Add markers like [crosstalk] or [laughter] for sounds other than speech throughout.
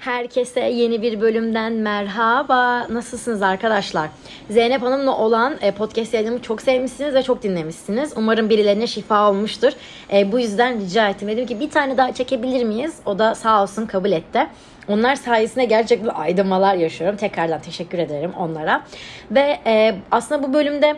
Herkese yeni bir bölümden merhaba. Nasılsınız arkadaşlar? Zeynep Hanım'la olan e, podcast yayınımı çok sevmişsiniz ve çok dinlemişsiniz. Umarım birilerine şifa olmuştur. E, bu yüzden rica ettim. Dedim ki bir tane daha çekebilir miyiz? O da sağ olsun kabul etti. Onlar sayesinde gerçekten aydınmalar yaşıyorum. Tekrardan teşekkür ederim onlara. Ve e, aslında bu bölümde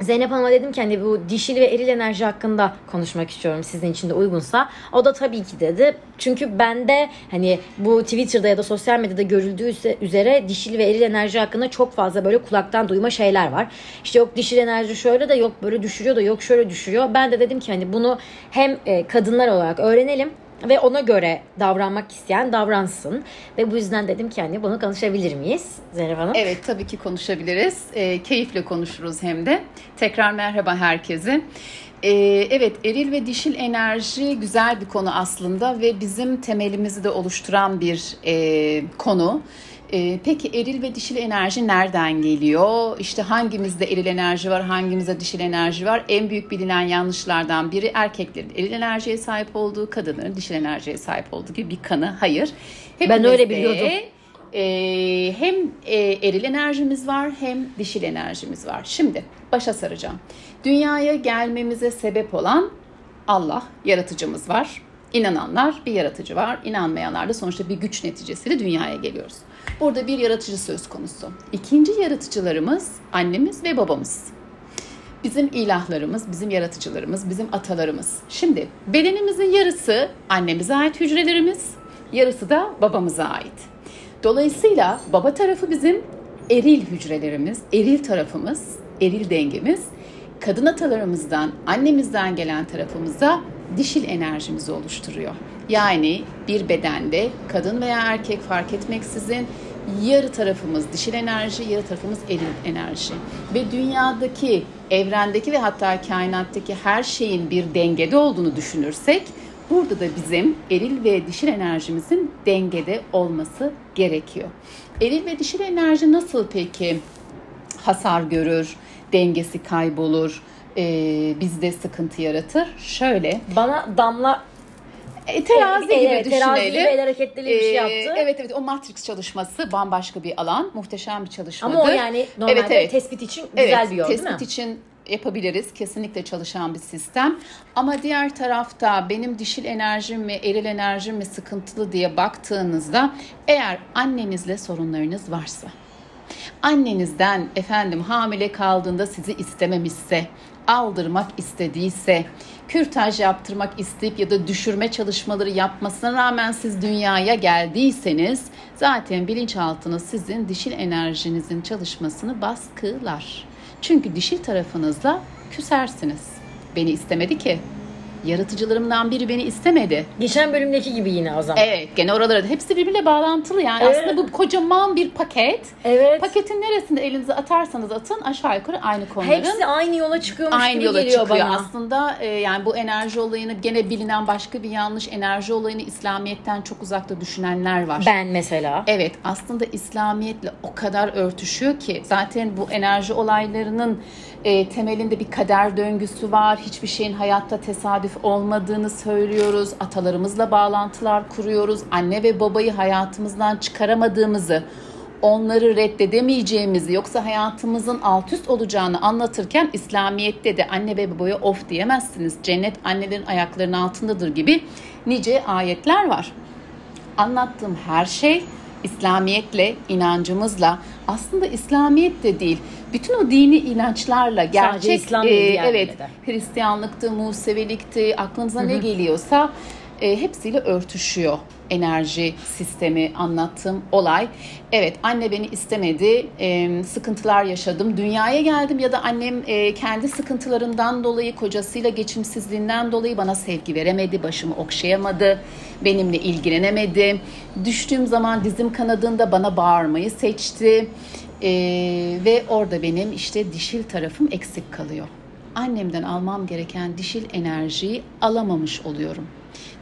Zeynep Hanım'a dedim ki hani bu dişil ve eril enerji hakkında konuşmak istiyorum sizin için de uygunsa. O da tabii ki dedi. Çünkü bende hani bu Twitter'da ya da sosyal medyada görüldüğü üzere dişil ve eril enerji hakkında çok fazla böyle kulaktan duyma şeyler var. İşte yok dişil enerji şöyle de yok böyle düşürüyor da yok şöyle düşürüyor. Ben de dedim ki hani bunu hem e, kadınlar olarak öğrenelim ve ona göre davranmak isteyen davransın. Ve bu yüzden dedim ki hani bunu konuşabilir miyiz Zeynep Hanım? Evet tabii ki konuşabiliriz. E, keyifle konuşuruz hem de. Tekrar merhaba herkese. E, evet eril ve dişil enerji güzel bir konu aslında ve bizim temelimizi de oluşturan bir e, konu. E, peki eril ve dişil enerji nereden geliyor? İşte hangimizde eril enerji var, hangimizde dişil enerji var? En büyük bilinen yanlışlardan biri erkeklerin eril enerjiye sahip olduğu, kadınların dişil enerjiye sahip olduğu gibi bir kanı. Hayır. Hepimizde, ben öyle biliyordum. E, hem e, eril enerjimiz var hem dişil enerjimiz var. Şimdi başa saracağım. Dünyaya gelmemize sebep olan Allah, yaratıcımız var. İnananlar bir yaratıcı var. İnanmayanlar da sonuçta bir güç neticesiyle dünyaya geliyoruz. Burada bir yaratıcı söz konusu. İkinci yaratıcılarımız annemiz ve babamız. Bizim ilahlarımız, bizim yaratıcılarımız, bizim atalarımız. Şimdi bedenimizin yarısı annemize ait hücrelerimiz, yarısı da babamıza ait. Dolayısıyla baba tarafı bizim eril hücrelerimiz, eril tarafımız, eril dengemiz. Kadın atalarımızdan, annemizden gelen tarafımızda dişil enerjimizi oluşturuyor. Yani bir bedende kadın veya erkek fark etmeksizin yarı tarafımız dişil enerji, yarı tarafımız eril enerji. Ve dünyadaki, evrendeki ve hatta kainattaki her şeyin bir dengede olduğunu düşünürsek burada da bizim eril ve dişil enerjimizin dengede olması gerekiyor. Eril ve dişil enerji nasıl peki hasar görür, dengesi kaybolur, ee, bizde sıkıntı yaratır? Şöyle. Bana Damla e, terazi e, gibi evet, düşünelim. Terazi gibi el hareketli bir şey yaptı. E, evet evet o Matrix çalışması bambaşka bir alan. Muhteşem bir çalışmadır. Ama o yani normalde evet, evet. tespit için güzel evet, bir yol değil mi? Tespit için yapabiliriz. Kesinlikle çalışan bir sistem. Ama diğer tarafta benim dişil enerjim mi, eril enerjim mi sıkıntılı diye baktığınızda eğer annenizle sorunlarınız varsa, annenizden efendim hamile kaldığında sizi istememişse, aldırmak istediyse, kürtaj yaptırmak isteyip ya da düşürme çalışmaları yapmasına rağmen siz dünyaya geldiyseniz zaten bilinçaltınız sizin dişil enerjinizin çalışmasını baskılar. Çünkü dişil tarafınızla küsersiniz. Beni istemedi ki yaratıcılarımdan biri beni istemedi. Geçen bölümdeki gibi yine o zaman. Evet gene oralara hepsi birbirine bağlantılı yani evet. aslında bu kocaman bir paket. Evet. Paketin neresinde elinizi atarsanız atın aşağı yukarı aynı konuların. Hepsi aynı yola çıkıyormuş aynı gibi yola geliyor çıkıyor. bana. Aslında e, yani bu enerji olayını gene bilinen başka bir yanlış enerji olayını İslamiyet'ten çok uzakta düşünenler var. Ben mesela. Evet aslında İslamiyetle o kadar örtüşüyor ki zaten bu enerji olaylarının e, temelinde bir kader döngüsü var. Hiçbir şeyin hayatta tesadüf olmadığını söylüyoruz. Atalarımızla bağlantılar kuruyoruz. Anne ve babayı hayatımızdan çıkaramadığımızı, onları reddedemeyeceğimizi yoksa hayatımızın alt üst olacağını anlatırken İslamiyet'te de anne ve babaya of diyemezsiniz. Cennet annelerin ayaklarının altındadır gibi nice ayetler var. Anlattığım her şey İslamiyetle, inancımızla aslında İslamiyet de değil. Bütün o dini inançlarla gerçek İslam e, evet de. Hristiyanlıktı, Musevilikti, aklınıza Hı-hı. ne geliyorsa e, hepsiyle örtüşüyor enerji sistemi anlattığım olay. Evet anne beni istemedi, e, sıkıntılar yaşadım, dünyaya geldim ya da annem e, kendi sıkıntılarından dolayı, kocasıyla geçimsizliğinden dolayı bana sevgi veremedi, başımı okşayamadı, benimle ilgilenemedi. Düştüğüm zaman dizim kanadında bana bağırmayı seçti e, ve orada benim işte dişil tarafım eksik kalıyor. Annemden almam gereken dişil enerjiyi alamamış oluyorum.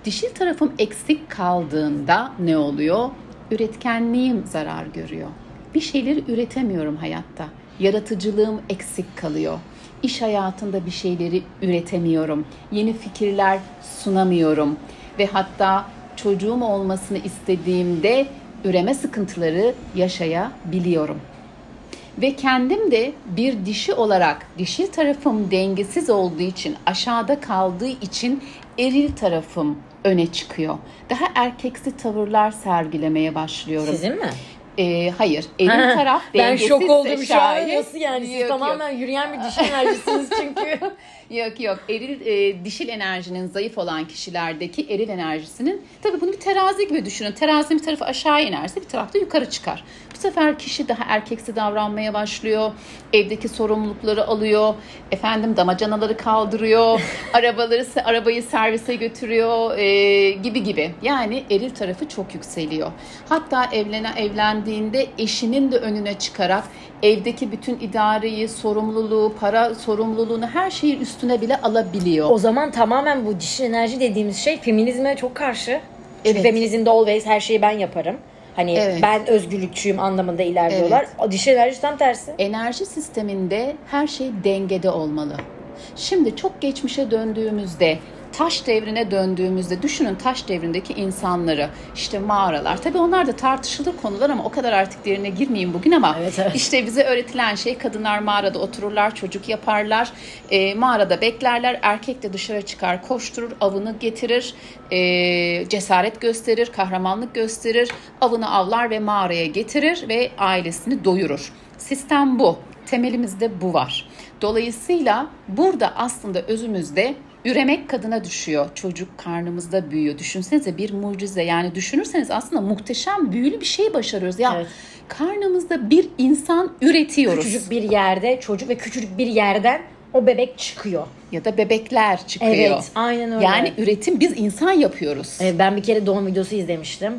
Dişil tarafım eksik kaldığında ne oluyor? Üretkenliğim zarar görüyor. Bir şeyleri üretemiyorum hayatta. Yaratıcılığım eksik kalıyor. İş hayatında bir şeyleri üretemiyorum. Yeni fikirler sunamıyorum ve hatta çocuğum olmasını istediğimde üreme sıkıntıları yaşayabiliyorum. Ve kendim de bir dişi olarak dişil tarafım dengesiz olduğu için aşağıda kaldığı için eril tarafım öne çıkıyor. Daha erkeksi tavırlar sergilemeye başlıyorum. Sizin mi? Ee, hayır. Eril taraf ben şok oldum şu an. Nasıl yani? Siz Yok, yok. tamamen yürüyen bir dişi enerjisiniz çünkü. [laughs] Yok yok eril e, dişil enerjinin zayıf olan kişilerdeki eril enerjisinin tabii bunu bir terazi gibi düşünün. Terazinin bir tarafı aşağı inerse bir tarafta yukarı çıkar. Bu sefer kişi daha erkeksi davranmaya başlıyor. Evdeki sorumlulukları alıyor. Efendim damacanaları kaldırıyor. [laughs] arabaları arabayı servise götürüyor e, gibi gibi. Yani eril tarafı çok yükseliyor. Hatta evlenen evlendiğinde eşinin de önüne çıkarak evdeki bütün idareyi, sorumluluğu, para sorumluluğunu her şeyi üstüne bile alabiliyor. o zaman tamamen bu dişi enerji dediğimiz şey feminizme çok karşı. Çünkü Evet. feminizmde always her şeyi ben yaparım. Hani Evet. ben özgürlükçüyüm anlamında ilerliyorlar. O Dişi enerji tam tersi. enerji sisteminde her şey dengede olmalı. Şimdi çok geçmişe döndüğümüzde taş devrine döndüğümüzde düşünün taş devrindeki insanları işte mağaralar. Tabii onlar da tartışılır konular ama o kadar artık derine girmeyeyim bugün ama Evet, evet. işte bize öğretilen şey kadınlar mağarada otururlar çocuk yaparlar. E, mağarada beklerler erkek de dışarı çıkar koşturur avını getirir e, cesaret gösterir kahramanlık gösterir avını avlar ve mağaraya getirir ve ailesini doyurur. Sistem bu temelimizde bu var. Dolayısıyla burada aslında özümüzde üremek kadına düşüyor. Çocuk karnımızda büyüyor. Düşünsenize bir mucize. Yani düşünürseniz aslında muhteşem büyülü bir şey başarıyoruz. Ya Evet. karnımızda bir insan üretiyoruz. Küçücük bir yerde çocuk ve küçücük bir yerden o bebek çıkıyor. Ya da bebekler çıkıyor. Evet, aynen öyle. Yani üretim biz insan yapıyoruz. Evet, ben bir kere doğum videosu izlemiştim.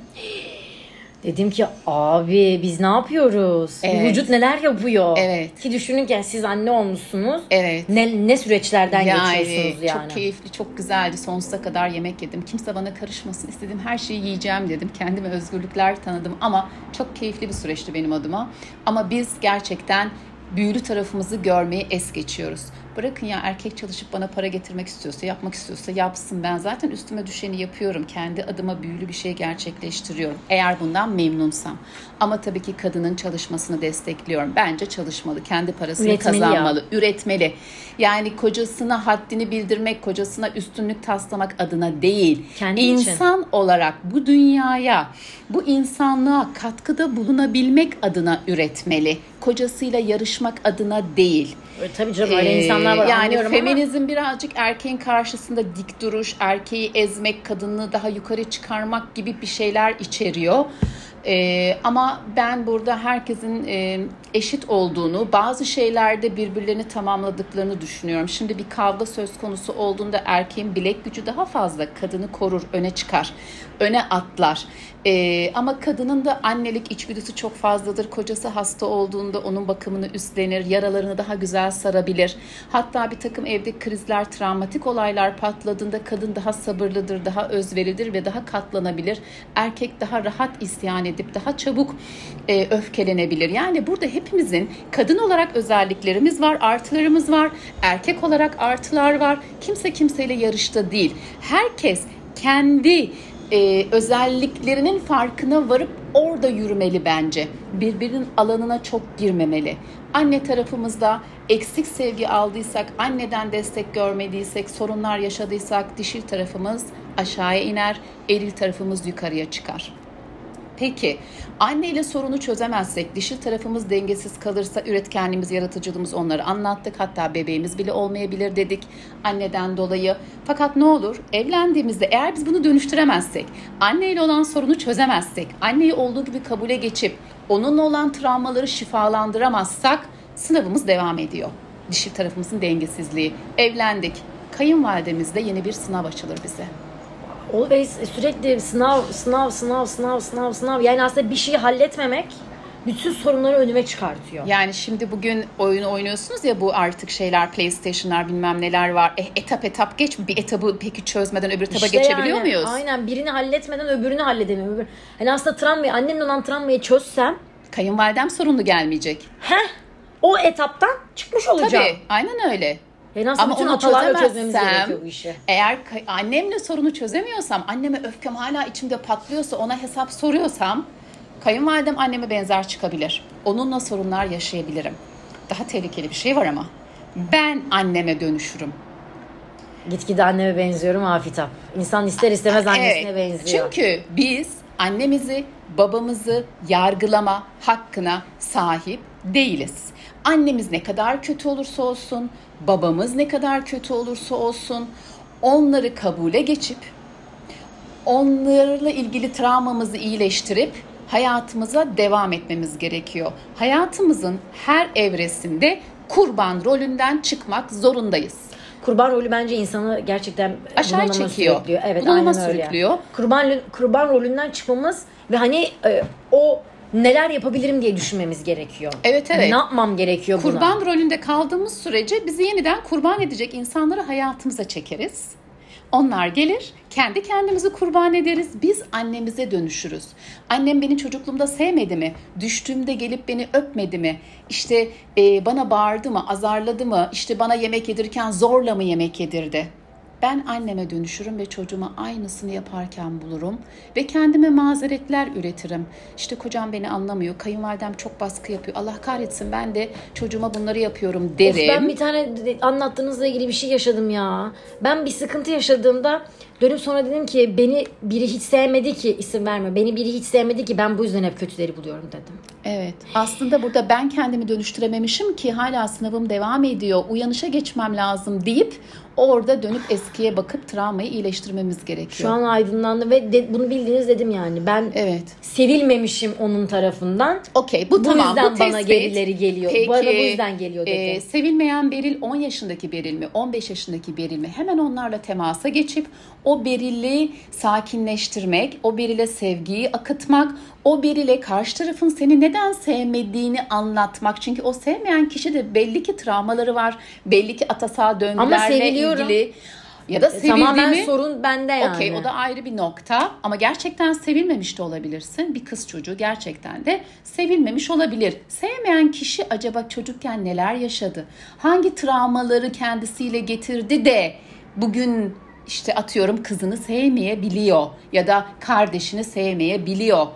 Dedim ki abi biz ne yapıyoruz? Bu Evet. vücut neler yapıyor? Evet. Ki düşünün ki siz anne olmuşsunuz. Evet. Ne, ne süreçlerden Yani geçiyorsunuz yani. çok keyifli, çok güzeldi. Sonsuza kadar yemek yedim. Kimse bana karışmasın. İstediğim her şeyi yiyeceğim dedim. Kendime özgürlükler tanıdım ama çok keyifli bir süreçti benim adıma. Ama biz gerçekten büyülü tarafımızı görmeyi es geçiyoruz. Bırakın ya erkek çalışıp bana para getirmek istiyorsa, yapmak istiyorsa yapsın. Ben zaten üstüme düşeni yapıyorum. Kendi adıma büyülü bir şey gerçekleştiriyorum. Eğer bundan memnunsam. Ama tabii ki kadının çalışmasını destekliyorum. Bence çalışmalı. Kendi parasını Üretmeli ya. kazanmalı üretmeli. Yani kocasına haddini bildirmek, kocasına üstünlük taslamak adına değil. Kendi için. İnsan olarak bu dünyaya, bu insanlığa katkıda bulunabilmek adına üretmeli. Kocasıyla yarışmak adına değil. E, Tabii canım öyle insanlar var Ee, yani anlıyorum ama feminizm birazcık erkeğin karşısında dik duruş, erkeği ezmek, kadını daha yukarı çıkarmak gibi bir şeyler içeriyor. Ee, ama ben burada herkesin e, eşit olduğunu, bazı şeylerde birbirlerini tamamladıklarını düşünüyorum. Şimdi bir kavga söz konusu olduğunda erkeğin bilek gücü daha fazla, kadını korur, öne çıkar, öne atlar. Ee, ama kadının da annelik içgüdüsü çok fazladır. Kocası hasta olduğunda onun bakımını üstlenir, yaralarını daha güzel sarabilir. Hatta bir takım evde krizler, travmatik olaylar patladığında kadın daha sabırlıdır, daha özveridir ve daha katlanabilir. Erkek daha rahat isyan edip daha çabuk e, öfkelenebilir. Yani burada hepimizin kadın olarak özelliklerimiz var, artılarımız var. Erkek olarak artılar var. Kimse kimseyle yarışta değil. Herkes kendi e, özelliklerinin farkına varıp orada yürümeli bence. Birbirinin alanına çok girmemeli. Anne tarafımızda eksik sevgi aldıysak, anneden destek görmediysek, sorunlar yaşadıysak dişil tarafımız aşağıya iner, eril tarafımız yukarıya çıkar. Peki anne ile sorunu çözemezsek, dişil tarafımız dengesiz kalırsa üretkenliğimiz, yaratıcılığımız onları anlattık. Hatta bebeğimiz bile olmayabilir dedik anneden dolayı. Fakat ne olur evlendiğimizde eğer biz bunu dönüştüremezsek, anne ile olan sorunu çözemezsek, anneyi olduğu gibi kabule geçip onunla olan travmaları şifalandıramazsak sınavımız devam ediyor. Dişil tarafımızın dengesizliği. Evlendik. Kayınvalidemizde yeni bir sınav açılır bize. Always sürekli sınav, sınav, sınav, sınav, sınav, sınav. Yani aslında bir şeyi halletmemek bütün sorunları önüme çıkartıyor. Yani şimdi bugün oyun oynuyorsunuz ya bu artık şeyler PlayStation'lar bilmem neler var. E, etap etap geç bir etabı peki çözmeden öbür etaba İşte geçebiliyor yani, muyuz? Aynen birini halletmeden öbürünü halledemiyorum. Öbür... Hani aslında travmayı, annemle olan travmayı çözsem Kayınvalidem sorunlu gelmeyecek. heh o etaptan çıkmış olacağım. Tabii aynen öyle. Yani aslında Ama bütün onu atalarla çözmemiz gerekiyor bu işi. Eğer annemle sorunu çözemiyorsam, anneme öfkem hala içimde patlıyorsa, ona hesap soruyorsam, kayınvalidem anneme benzer çıkabilir. Onunla sorunlar yaşayabilirim. Daha tehlikeli bir şey var ama. Ben anneme dönüşürüm. Gitgide anneme benziyorum Afitap. İnsan ister istemez annesine Evet. benziyor. Çünkü biz annemizi, babamızı yargılama hakkına sahip değiliz. Annemiz ne kadar kötü olursa olsun, babamız ne kadar kötü olursa olsun onları kabule geçip onlarla ilgili travmamızı iyileştirip hayatımıza devam etmemiz gerekiyor. Hayatımızın her evresinde kurban rolünden çıkmak zorundayız. Kurban rolü bence insanı gerçekten Aşağı çekiyor. sürüklüyor. Evet, Bunalıma aynen öyle. sürüklüyor. Kurban kurban rolünden çıkmamız ve hani e, o neler yapabilirim diye düşünmemiz gerekiyor. Evet, evet. Ne yapmam gerekiyor buna? Kurban rolünde kaldığımız sürece bizi yeniden kurban edecek insanları hayatımıza çekeriz. Onlar gelir, kendi kendimizi kurban ederiz, biz annemize dönüşürüz. Annem beni çocukluğumda sevmedi mi? Düştüğümde gelip beni öpmedi mi? İşte e, bana bağırdı mı, azarladı mı? İşte bana yemek yedirken zorla mı yemek yedirdi? Ben anneme dönüşürüm ve çocuğuma aynısını yaparken bulurum ve kendime mazeretler üretirim. İşte kocam beni anlamıyor, kayınvalidem çok baskı yapıyor. Allah kahretsin ben de çocuğuma bunları yapıyorum Of, derim. ben bir tane anlattığınızla ilgili bir şey yaşadım ya. Ben bir sıkıntı yaşadığımda dönüp sonra dedim ki beni biri hiç sevmedi ki isim verme. Beni biri hiç sevmedi ki ben bu yüzden hep kötüleri buluyorum dedim. Evet. Aslında burada ben kendimi dönüştürememişim ki hala sınavım devam ediyor. Uyanışa geçmem lazım deyip orada dönüp eskiye bakıp travmayı iyileştirmemiz gerekiyor. Şu an aydınlandı ve de- bunu bildiğiniz dedim yani. Ben Evet. sevilmemişim onun tarafından. Okey bu, Bu tamam. yüzden bu bana gerileri geliyor. Bana bu yüzden geliyor dedi. e, sevilmeyen Beril 10 yaşındaki Beril mi 15 yaşındaki Beril mi hemen onlarla temasa geçip o Beril'i sakinleştirmek, o Beril'e sevgiyi akıtmak, o Beril'e karşı tarafın seni neden sevmediğini anlatmak. Çünkü o sevmeyen kişi de belli ki travmaları var. Belli ki atasal döngülerle ilgili ya da sevildi Tamamen mi? sorun bende yani. Okey o da ayrı bir nokta ama gerçekten sevilmemiş de olabilirsin. Bir kız çocuğu gerçekten de sevilmemiş olabilir. Sevmeyen kişi acaba çocukken neler yaşadı? Hangi travmaları kendisiyle getirdi de bugün işte atıyorum kızını sevmeyebiliyor ya da kardeşini sevmeyebiliyor.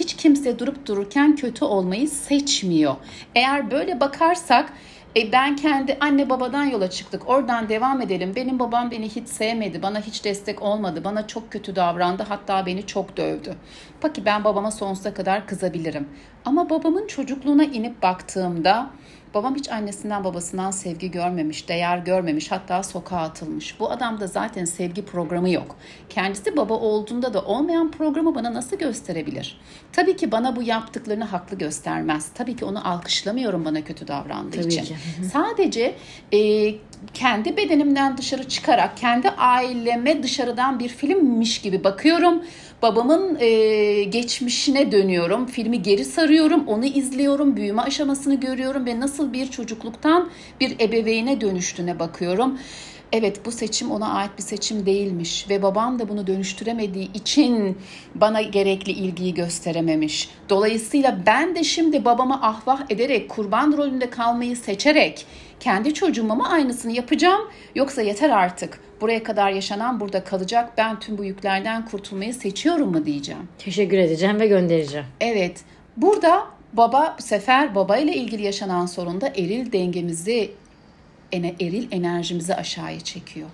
Hiç kimse durup dururken kötü olmayı seçmiyor. Eğer böyle bakarsak e ben kendi anne babadan yola çıktık. Oradan devam edelim. Benim babam beni hiç sevmedi. Bana hiç destek olmadı. Bana çok kötü davrandı. Hatta beni çok dövdü. Peki ben babama sonsuza kadar kızabilirim. Ama babamın çocukluğuna inip baktığımda babam hiç annesinden babasından sevgi görmemiş, değer görmemiş. Hatta sokağa atılmış. Bu adamda zaten sevgi programı yok. Kendisi baba olduğunda da olmayan programı bana nasıl gösterebilir? Tabii ki bana bu yaptıklarını haklı göstermez. Tabii ki onu alkışlamıyorum bana kötü davrandığı Tabii için. ki. Sadece e, kendi bedenimden dışarı çıkarak kendi aileme dışarıdan bir filmmiş gibi bakıyorum. Babamın e, geçmişine dönüyorum. Filmi geri sarıyorum. Onu izliyorum. Büyüme aşamasını görüyorum ve nasıl bir çocukluktan bir ebeveyne dönüştüğüne bakıyorum. Evet bu seçim ona ait bir seçim değilmiş ve babam da bunu dönüştüremediği için bana gerekli ilgiyi gösterememiş. Dolayısıyla ben de şimdi babama ahvah ederek kurban rolünde kalmayı seçerek kendi çocuğuma mı aynısını yapacağım yoksa yeter artık buraya kadar yaşanan burada kalacak ben tüm bu yüklerden kurtulmayı seçiyorum mu diyeceğim. Teşekkür edeceğim ve göndereceğim. Evet burada baba bu sefer baba ile ilgili yaşanan sorunda eril dengemizi eril enerjimizi aşağıya çekiyor.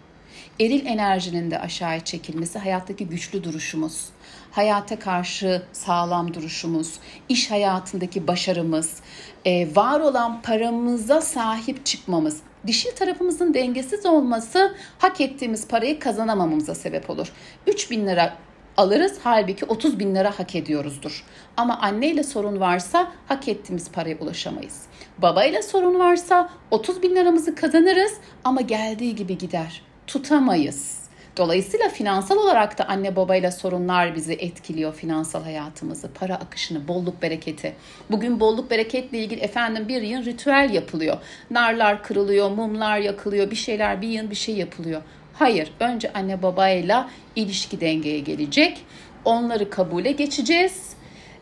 Eril enerjinin de aşağıya çekilmesi hayattaki güçlü duruşumuz, hayata karşı sağlam duruşumuz, iş hayatındaki başarımız, e, var olan paramıza sahip çıkmamız. Dişil tarafımızın dengesiz olması hak ettiğimiz parayı kazanamamamıza sebep olur. 3000 lira alırız halbuki 30 bin lira hak ediyoruzdur. Ama anneyle sorun varsa hak ettiğimiz paraya ulaşamayız. Babayla sorun varsa 30 bin liramızı kazanırız ama geldiği gibi gider. Tutamayız. Dolayısıyla finansal olarak da anne babayla sorunlar bizi etkiliyor finansal hayatımızı, para akışını, bolluk bereketi. Bugün bolluk bereketle ilgili efendim bir yıl ritüel yapılıyor. Narlar kırılıyor, mumlar yakılıyor, bir şeyler bir yıl bir şey yapılıyor. Hayır, önce anne babayla ilişki dengeye gelecek. Onları kabule geçeceğiz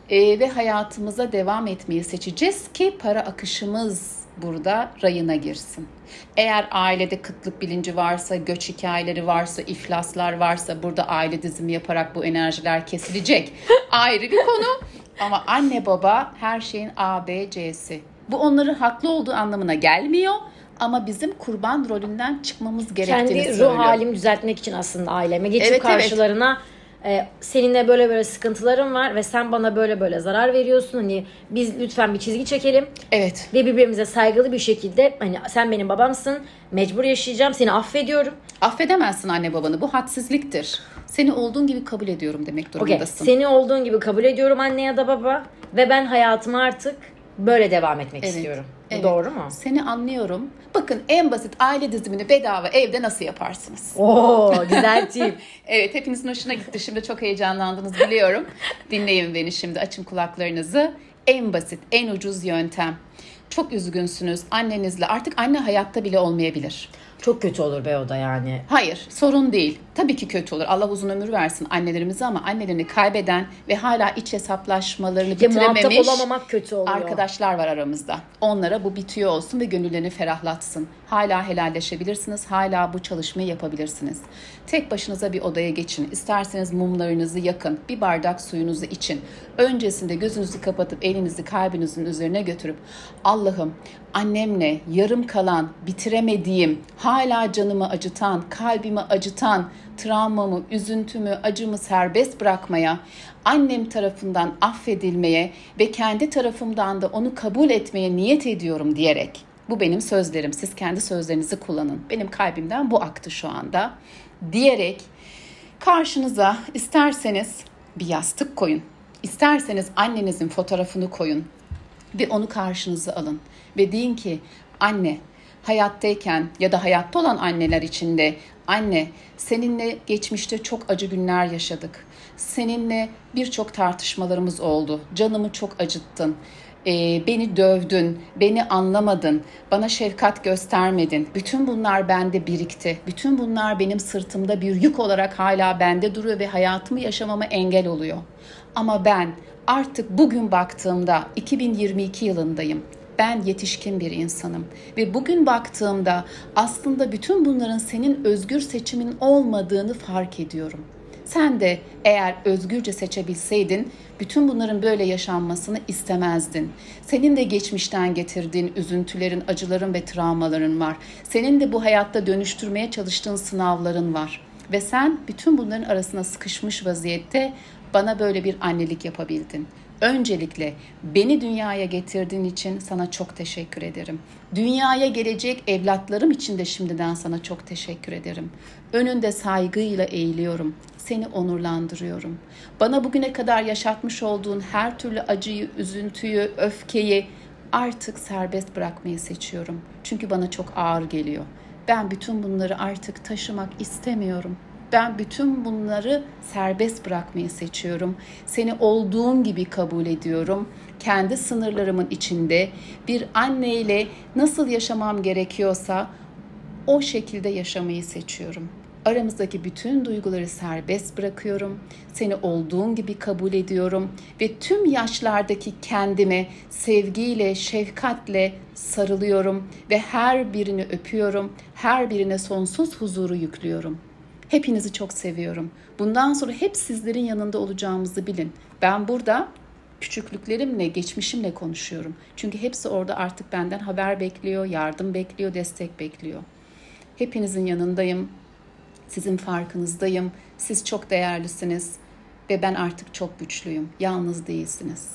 e, ve hayatımıza devam etmeyi seçeceğiz ki para akışımız burada rayına girsin. Eğer ailede kıtlık bilinci varsa, göç hikayeleri varsa, iflaslar varsa burada aile dizimi yaparak bu enerjiler kesilecek. [laughs] Ayrı bir konu. Ama anne baba her şeyin A, B, C'si. Bu onların haklı olduğu anlamına gelmiyor. Ama bizim kurban rolünden çıkmamız gerektiğini Kendi ruh söylüyor. halimi düzeltmek için aslında aileme geçip Evet, evet. E, seninle böyle böyle sıkıntılarım var ve sen bana böyle böyle zarar veriyorsun. Hani biz lütfen bir çizgi çekelim Evet. ve birbirimize saygılı bir şekilde hani sen benim babamsın. Mecbur yaşayacağım. Seni affediyorum. Affedemezsin anne babanı. Bu hadsizliktir. Seni olduğun gibi kabul ediyorum demek durumundasın. Seni olduğun gibi kabul ediyorum anne ya da baba ve ben hayatıma artık böyle devam etmek Evet, istiyorum. Evet. doğru mu? Seni anlıyorum. Bakın en basit aile dizimini bedava evde nasıl yaparsınız? Oo [laughs] güzel tip. Evet hepinizin hoşuna gitti. Şimdi çok heyecanlandınız biliyorum. Dinleyin beni şimdi açın kulaklarınızı. En basit, en ucuz yöntem. Çok üzgünsünüz annenizle. Artık anne hayatta bile olmayabilir. Çok kötü olur be o da yani. Hayır, sorun değil. Tabii ki kötü olur. Allah uzun ömür versin annelerimize ama annelerini kaybeden ve hala iç hesaplaşmalarını Ya bitirememiş olamamak kötü oluyor. arkadaşlar var aramızda. Onlara bu bitiyor olsun ve gönüllerini ferahlatsın. Hala helalleşebilirsiniz. Hala bu çalışmayı yapabilirsiniz. Tek başınıza bir odaya geçin. İsterseniz mumlarınızı yakın. Bir bardak suyunuzu için. Öncesinde gözünüzü kapatıp elinizi kalbinizin üzerine götürüp Allah'ım annemle yarım kalan, bitiremediğim, hala canımı acıtan, kalbimi acıtan, travmamı, üzüntümü, acımı serbest bırakmaya, annem tarafından affedilmeye ve kendi tarafımdan da onu kabul etmeye niyet ediyorum diyerek. Bu benim sözlerim. Siz kendi sözlerinizi kullanın. Benim kalbimden bu aktı şu anda. Diyerek karşınıza isterseniz bir yastık koyun. İsterseniz annenizin fotoğrafını koyun ve onu karşınıza alın ve deyin ki anne hayattayken ya da hayatta olan anneler için de anne seninle geçmişte çok acı günler yaşadık. Seninle birçok tartışmalarımız oldu. Canımı çok acıttın. Ee, beni dövdün, beni anlamadın, bana şefkat göstermedin. Bütün bunlar bende birikti. Bütün bunlar benim sırtımda bir yük olarak hala bende duruyor ve hayatımı yaşamama engel oluyor. Ama ben artık bugün baktığımda 2022 yılındayım. Ben yetişkin bir insanım ve bugün baktığımda aslında bütün bunların senin özgür seçimin olmadığını fark ediyorum. Sen de eğer özgürce seçebilseydin bütün bunların böyle yaşanmasını istemezdin. Senin de geçmişten getirdiğin üzüntülerin, acıların ve travmaların var. Senin de bu hayatta dönüştürmeye çalıştığın sınavların var. Ve sen bütün bunların arasına sıkışmış vaziyette bana böyle bir annelik yapabildin. Öncelikle beni dünyaya getirdiğin için sana çok teşekkür ederim. Dünyaya gelecek evlatlarım için de şimdiden sana çok teşekkür ederim. Önünde saygıyla eğiliyorum. Seni onurlandırıyorum. Bana bugüne kadar yaşatmış olduğun her türlü acıyı, üzüntüyü, öfkeyi artık serbest bırakmayı seçiyorum. Çünkü bana çok ağır geliyor. Ben bütün bunları artık taşımak istemiyorum. Ben bütün bunları serbest bırakmayı seçiyorum. Seni olduğun gibi kabul ediyorum. Kendi sınırlarımın içinde bir anneyle nasıl yaşamam gerekiyorsa o şekilde yaşamayı seçiyorum. Aramızdaki bütün duyguları serbest bırakıyorum. Seni olduğun gibi kabul ediyorum ve tüm yaşlardaki kendime sevgiyle, şefkatle sarılıyorum ve her birini öpüyorum. Her birine sonsuz huzuru yüklüyorum. Hepinizi çok seviyorum. Bundan sonra hep sizlerin yanında olacağımızı bilin. Ben burada küçüklüklerimle, geçmişimle konuşuyorum. Çünkü hepsi orada artık benden haber bekliyor, yardım bekliyor, destek bekliyor. Hepinizin yanındayım. Sizin farkınızdayım. Siz çok değerlisiniz ve ben artık çok güçlüyüm. Yalnız değilsiniz.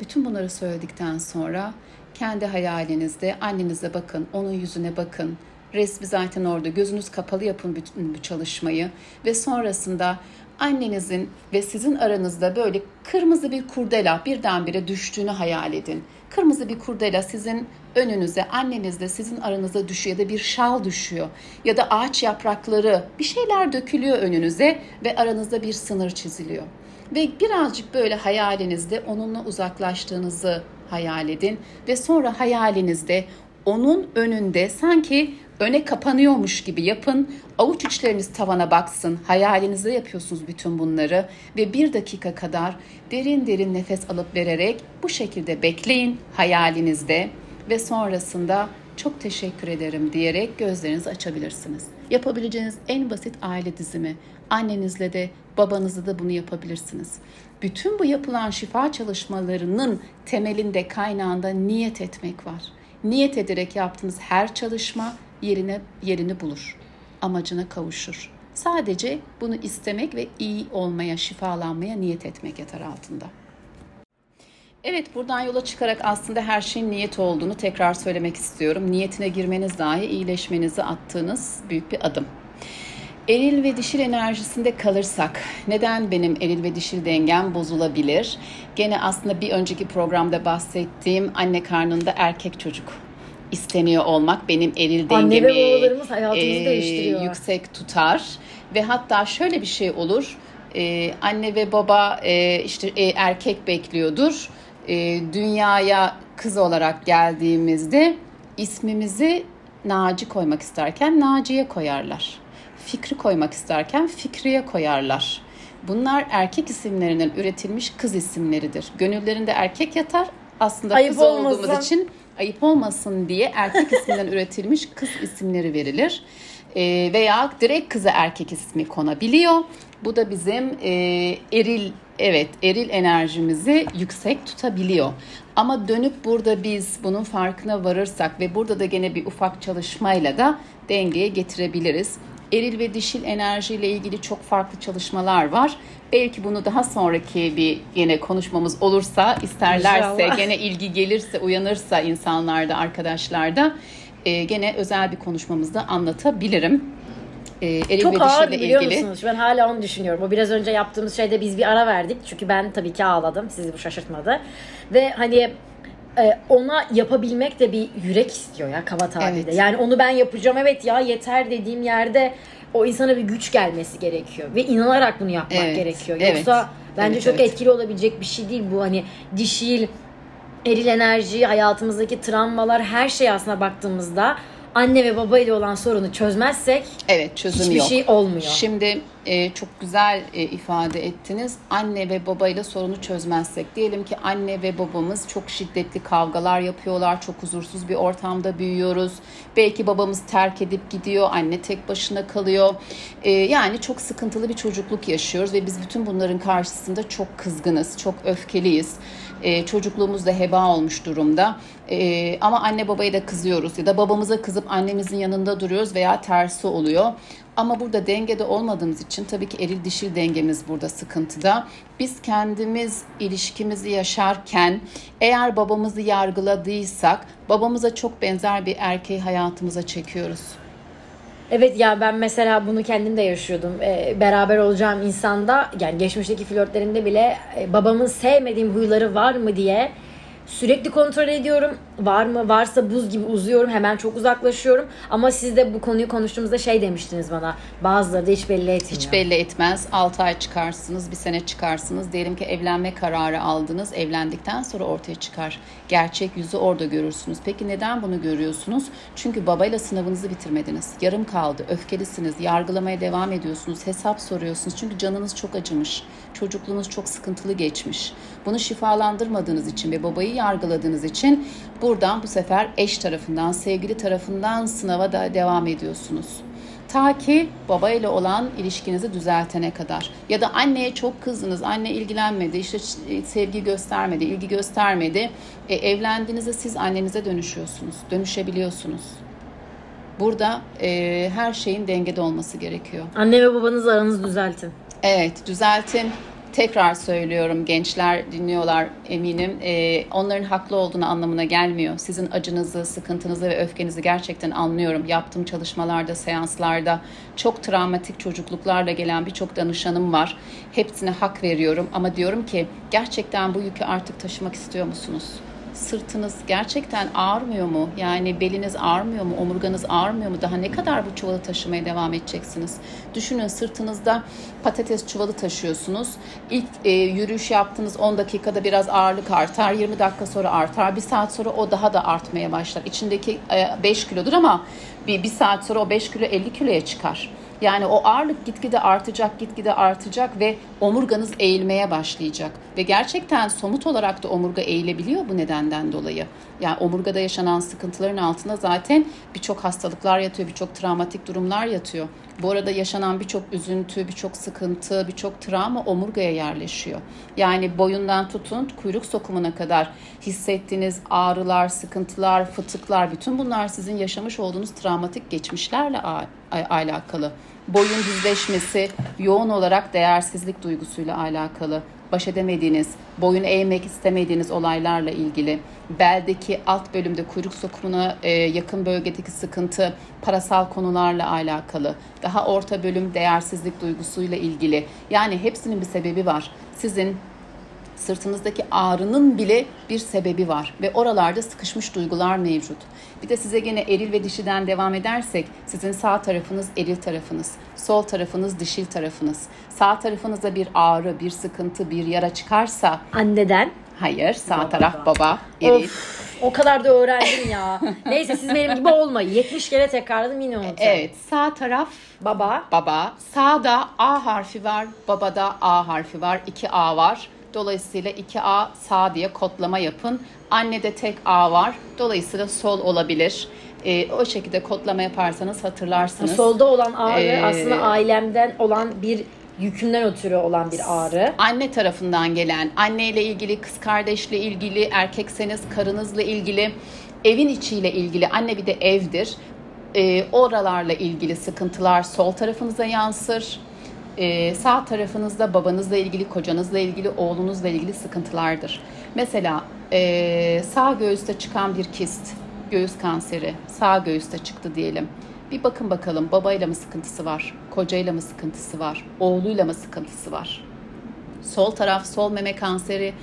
Bütün bunları söyledikten sonra kendi hayalinizde annenize bakın, onun yüzüne bakın. Resmi zaten orada. Gözünüz kapalı yapın bütün bu çalışmayı ve sonrasında annenizin ve sizin aranızda böyle kırmızı bir kurdela birdenbire düştüğünü hayal edin. Kırmızı bir kurdela sizin önünüze, annenizle sizin aranızda düşüyor ya da bir şal düşüyor ya da ağaç yaprakları bir şeyler dökülüyor önünüze ve aranızda bir sınır çiziliyor. Ve birazcık böyle hayalinizde onunla uzaklaştığınızı hayal edin ve sonra hayalinizde onun önünde sanki öne kapanıyormuş gibi yapın. Avuç içleriniz tavana baksın. Hayalinizde yapıyorsunuz bütün bunları ve bir dakika kadar derin derin nefes alıp vererek bu şekilde bekleyin hayalinizde ve sonrasında çok teşekkür ederim diyerek gözlerinizi açabilirsiniz. Yapabileceğiniz en basit aile dizimi. Annenizle de babanızla da bunu yapabilirsiniz. Bütün bu yapılan şifa çalışmalarının temelinde kaynağında niyet etmek var. Niyet ederek yaptığınız her çalışma yerine yerini bulur. Amacına kavuşur. Sadece bunu istemek ve iyi olmaya, şifalanmaya niyet etmek yeter altında. Evet buradan yola çıkarak aslında her şeyin niyet olduğunu tekrar söylemek istiyorum. Niyetine girmeniz dahi iyileşmenizi attığınız büyük bir adım. Eril ve dişil enerjisinde kalırsak neden benim eril ve dişil dengem bozulabilir? Gene aslında bir önceki programda bahsettiğim anne karnında erkek çocuk isteniyor olmak benim eril dengemi Anne hayatımızı e, değiştiriyor. yüksek tutar ve hatta şöyle bir şey olur. E, anne ve baba e, işte e, erkek bekliyordur. E, dünyaya kız olarak geldiğimizde ismimizi Naci koymak isterken Naciye koyarlar. Fikri koymak isterken Fikriye koyarlar. Bunlar erkek isimlerinden üretilmiş kız isimleridir. Gönüllerinde erkek yatar. Aslında Ayıp kız olduğumuz olmasın. için ayıp olmasın diye erkek [laughs] isminden üretilmiş kız isimleri verilir. Ee, veya direkt kıza erkek ismi konabiliyor. Bu da bizim e, eril evet eril enerjimizi yüksek tutabiliyor. Ama dönüp burada biz bunun farkına varırsak ve burada da gene bir ufak çalışmayla da dengeye getirebiliriz. Eril ve dişil enerjiyle ilgili çok farklı çalışmalar var. Belki bunu daha sonraki bir yine konuşmamız olursa, isterlerse, İnşallah. gene ilgi gelirse, uyanırsa insanlarda, arkadaşlarda e, gene özel bir konuşmamızda anlatabilirim. E, eril Çok ve ağır dişille biliyor ilgili. musunuz? Ben hala onu düşünüyorum. O biraz önce yaptığımız şeyde biz bir ara verdik. Çünkü ben tabii ki ağladım. Sizi bu şaşırtmadı. Ve hani e, ona yapabilmek de bir yürek istiyor ya kaba tabirle. Evet. Yani onu ben yapacağım evet ya yeter dediğim yerde o insana bir güç gelmesi gerekiyor. Ve inanarak bunu yapmak Evet, gerekiyor. evet. Yoksa bence Evet, çok evet. etkili olabilecek bir şey değil bu. Hani dişil, eril enerji, hayatımızdaki travmalar her şey aslına baktığımızda anne ve baba ile olan sorunu çözmezsek Evet çözüm hiçbir yok. şey olmuyor. Şimdi e, çok güzel e, ifade ettiniz. Anne ve babayla sorunu çözmezsek. Diyelim ki anne ve babamız çok şiddetli kavgalar yapıyorlar. Çok huzursuz bir ortamda büyüyoruz. Belki babamız terk edip gidiyor. Anne tek başına kalıyor. E, yani çok sıkıntılı bir çocukluk yaşıyoruz. Ve biz bütün bunların karşısında çok kızgınız. Çok öfkeliyiz. E, çocukluğumuz da heba olmuş durumda. E, ama anne babaya da kızıyoruz. Ya da babamıza kızıp annemizin yanında duruyoruz veya tersi oluyor. Ama burada dengede olmadığımız için tabii ki eril dişil dengemiz burada sıkıntıda. Biz kendimiz ilişkimizi yaşarken eğer babamızı yargıladıysak babamıza çok benzer bir erkeği hayatımıza çekiyoruz. Evet ya ben mesela bunu kendim de yaşıyordum. Ee, beraber olacağım insanda yani geçmişteki flörtlerimde bile e, babamın sevmediğim huyları var mı diye sürekli kontrol ediyorum. Var mı? Varsa buz gibi uzuyorum. Hemen çok uzaklaşıyorum. Ama siz de bu konuyu konuştuğumuzda şey demiştiniz bana. Bazıları da hiç belli etmiyor. Hiç belli etmez. 6 ay çıkarsınız, bir sene çıkarsınız. Diyelim ki evlenme kararı aldınız. Evlendikten sonra ortaya çıkar. Gerçek yüzü orada görürsünüz. Peki neden bunu görüyorsunuz? Çünkü babayla sınavınızı bitirmediniz. Yarım kaldı. Öfkelisiniz. Yargılamaya devam ediyorsunuz. Hesap soruyorsunuz. Çünkü canınız çok acımış. Çocukluğunuz çok sıkıntılı geçmiş. Bunu şifalandırmadığınız için ve babayı yargıladığınız için buradan bu sefer eş tarafından, sevgili tarafından sınava da devam ediyorsunuz. Ta ki baba ile olan ilişkinizi düzeltene kadar. Ya da anneye çok kızdınız, anne ilgilenmedi, işte sevgi göstermedi, ilgi göstermedi. E, evlendiğinizde siz annenize dönüşüyorsunuz, dönüşebiliyorsunuz. Burada e, her şeyin dengede olması gerekiyor. Anne ve babanızla aranızı düzeltin. Evet, düzeltin. Tekrar söylüyorum gençler dinliyorlar eminim. Ee, onların haklı olduğunu anlamına gelmiyor. Sizin acınızı, sıkıntınızı ve öfkenizi gerçekten anlıyorum. Yaptığım çalışmalarda, seanslarda çok travmatik çocukluklarla gelen birçok danışanım var. Hepsine hak veriyorum ama diyorum ki gerçekten bu yükü artık taşımak istiyor musunuz? Sırtınız gerçekten ağrmıyor mu? Yani beliniz ağrmıyor mu? Omurganız ağrmıyor mu? Daha ne kadar bu çuvalı taşımaya devam edeceksiniz? Düşünün sırtınızda patates çuvalı taşıyorsunuz. İlk e, yürüyüş yaptığınız 10 dakikada biraz ağırlık artar. 20 dakika sonra artar. Bir saat sonra o daha da artmaya başlar. İçindeki e, 5 kilodur ama bir, bir saat sonra o 5 kilo 50 kiloya çıkar. Yani o ağırlık gitgide artacak, gitgide artacak ve omurganız eğilmeye başlayacak. Ve gerçekten somut olarak da omurga eğilebiliyor bu nedenden dolayı. Yani omurgada yaşanan sıkıntıların altında zaten birçok hastalıklar yatıyor, birçok travmatik durumlar yatıyor. Bu arada yaşanan birçok üzüntü, birçok sıkıntı, birçok travma omurgaya yerleşiyor. Yani boyundan tutun kuyruk sokumuna kadar hissettiğiniz ağrılar, sıkıntılar, fıtıklar bütün bunlar sizin yaşamış olduğunuz travmatik geçmişlerle alakalı. Boyun düzleşmesi yoğun olarak değersizlik duygusuyla alakalı baş edemediğiniz, boyun eğmek istemediğiniz olaylarla ilgili, beldeki alt bölümde kuyruk sokumuna e, yakın bölgedeki sıkıntı, parasal konularla alakalı, daha orta bölüm değersizlik duygusuyla ilgili. Yani hepsinin bir sebebi var. Sizin sırtınızdaki ağrının bile bir sebebi var ve oralarda sıkışmış duygular mevcut. Bir de size gene eril ve dişiden devam edersek sizin sağ tarafınız eril tarafınız, sol tarafınız dişil tarafınız. Sağ tarafınızda bir ağrı, bir sıkıntı, bir yara çıkarsa anneden Hayır, sağ baba. taraf baba, eril. Of, o kadar da öğrendim ya. Neyse siz benim gibi olmayın. 70 kere tekrarladım yine unuttum. Evet, sağ taraf baba. Baba. Sağda A harfi var, babada A harfi var. 2 A var. Dolayısıyla 2A sağ diye kodlama yapın. Annede tek A var. Dolayısıyla sol olabilir. E, o şekilde kodlama yaparsanız hatırlarsınız. Solda olan ağrı ee, aslında ailemden olan bir yükünden ötürü olan bir ağrı. Anne tarafından gelen, anneyle ilgili, kız kardeşle ilgili, erkekseniz karınızla ilgili, evin içiyle ilgili, anne bir de evdir. E, oralarla ilgili sıkıntılar sol tarafınıza yansır e, sağ tarafınızda babanızla ilgili, kocanızla ilgili, oğlunuzla ilgili sıkıntılardır. Mesela e, sağ göğüste çıkan bir kist, göğüs kanseri sağ göğüste çıktı diyelim. Bir bakın bakalım babayla mı sıkıntısı var, kocayla mı sıkıntısı var, oğluyla mı sıkıntısı var? Sol taraf sol meme kanseri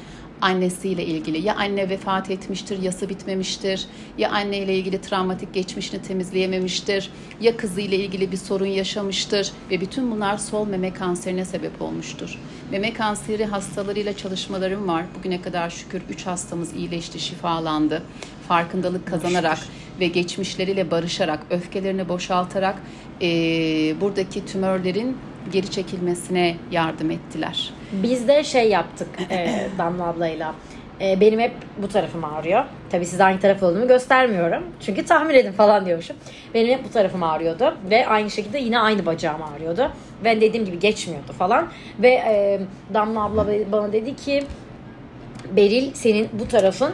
annesiyle ilgili. Ya anne vefat etmiştir, yası bitmemiştir. Ya anneyle ilgili travmatik geçmişini temizleyememiştir. Ya kızıyla ilgili bir sorun yaşamıştır. Ve bütün bunlar sol meme kanserine sebep olmuştur. Meme kanseri hastalarıyla çalışmalarım var. Bugüne kadar şükür 3 hastamız iyileşti, şifalandı. Farkındalık kazanarak ve geçmişleriyle barışarak, öfkelerini boşaltarak e, buradaki tümörlerin geri çekilmesine yardım ettiler. Biz de şey yaptık e, [clears throat] Damla ablayla. E, benim hep bu tarafım ağrıyor. Tabii size hangi taraf olduğumu göstermiyorum. Çünkü tahmin edin falan diyormuşum. Benim hep bu tarafım ağrıyordu. Ve aynı şekilde yine aynı bacağım ağrıyordu. Ben dediğim gibi geçmiyordu falan. Ve e, Damla abla bana dedi ki Beril senin bu tarafın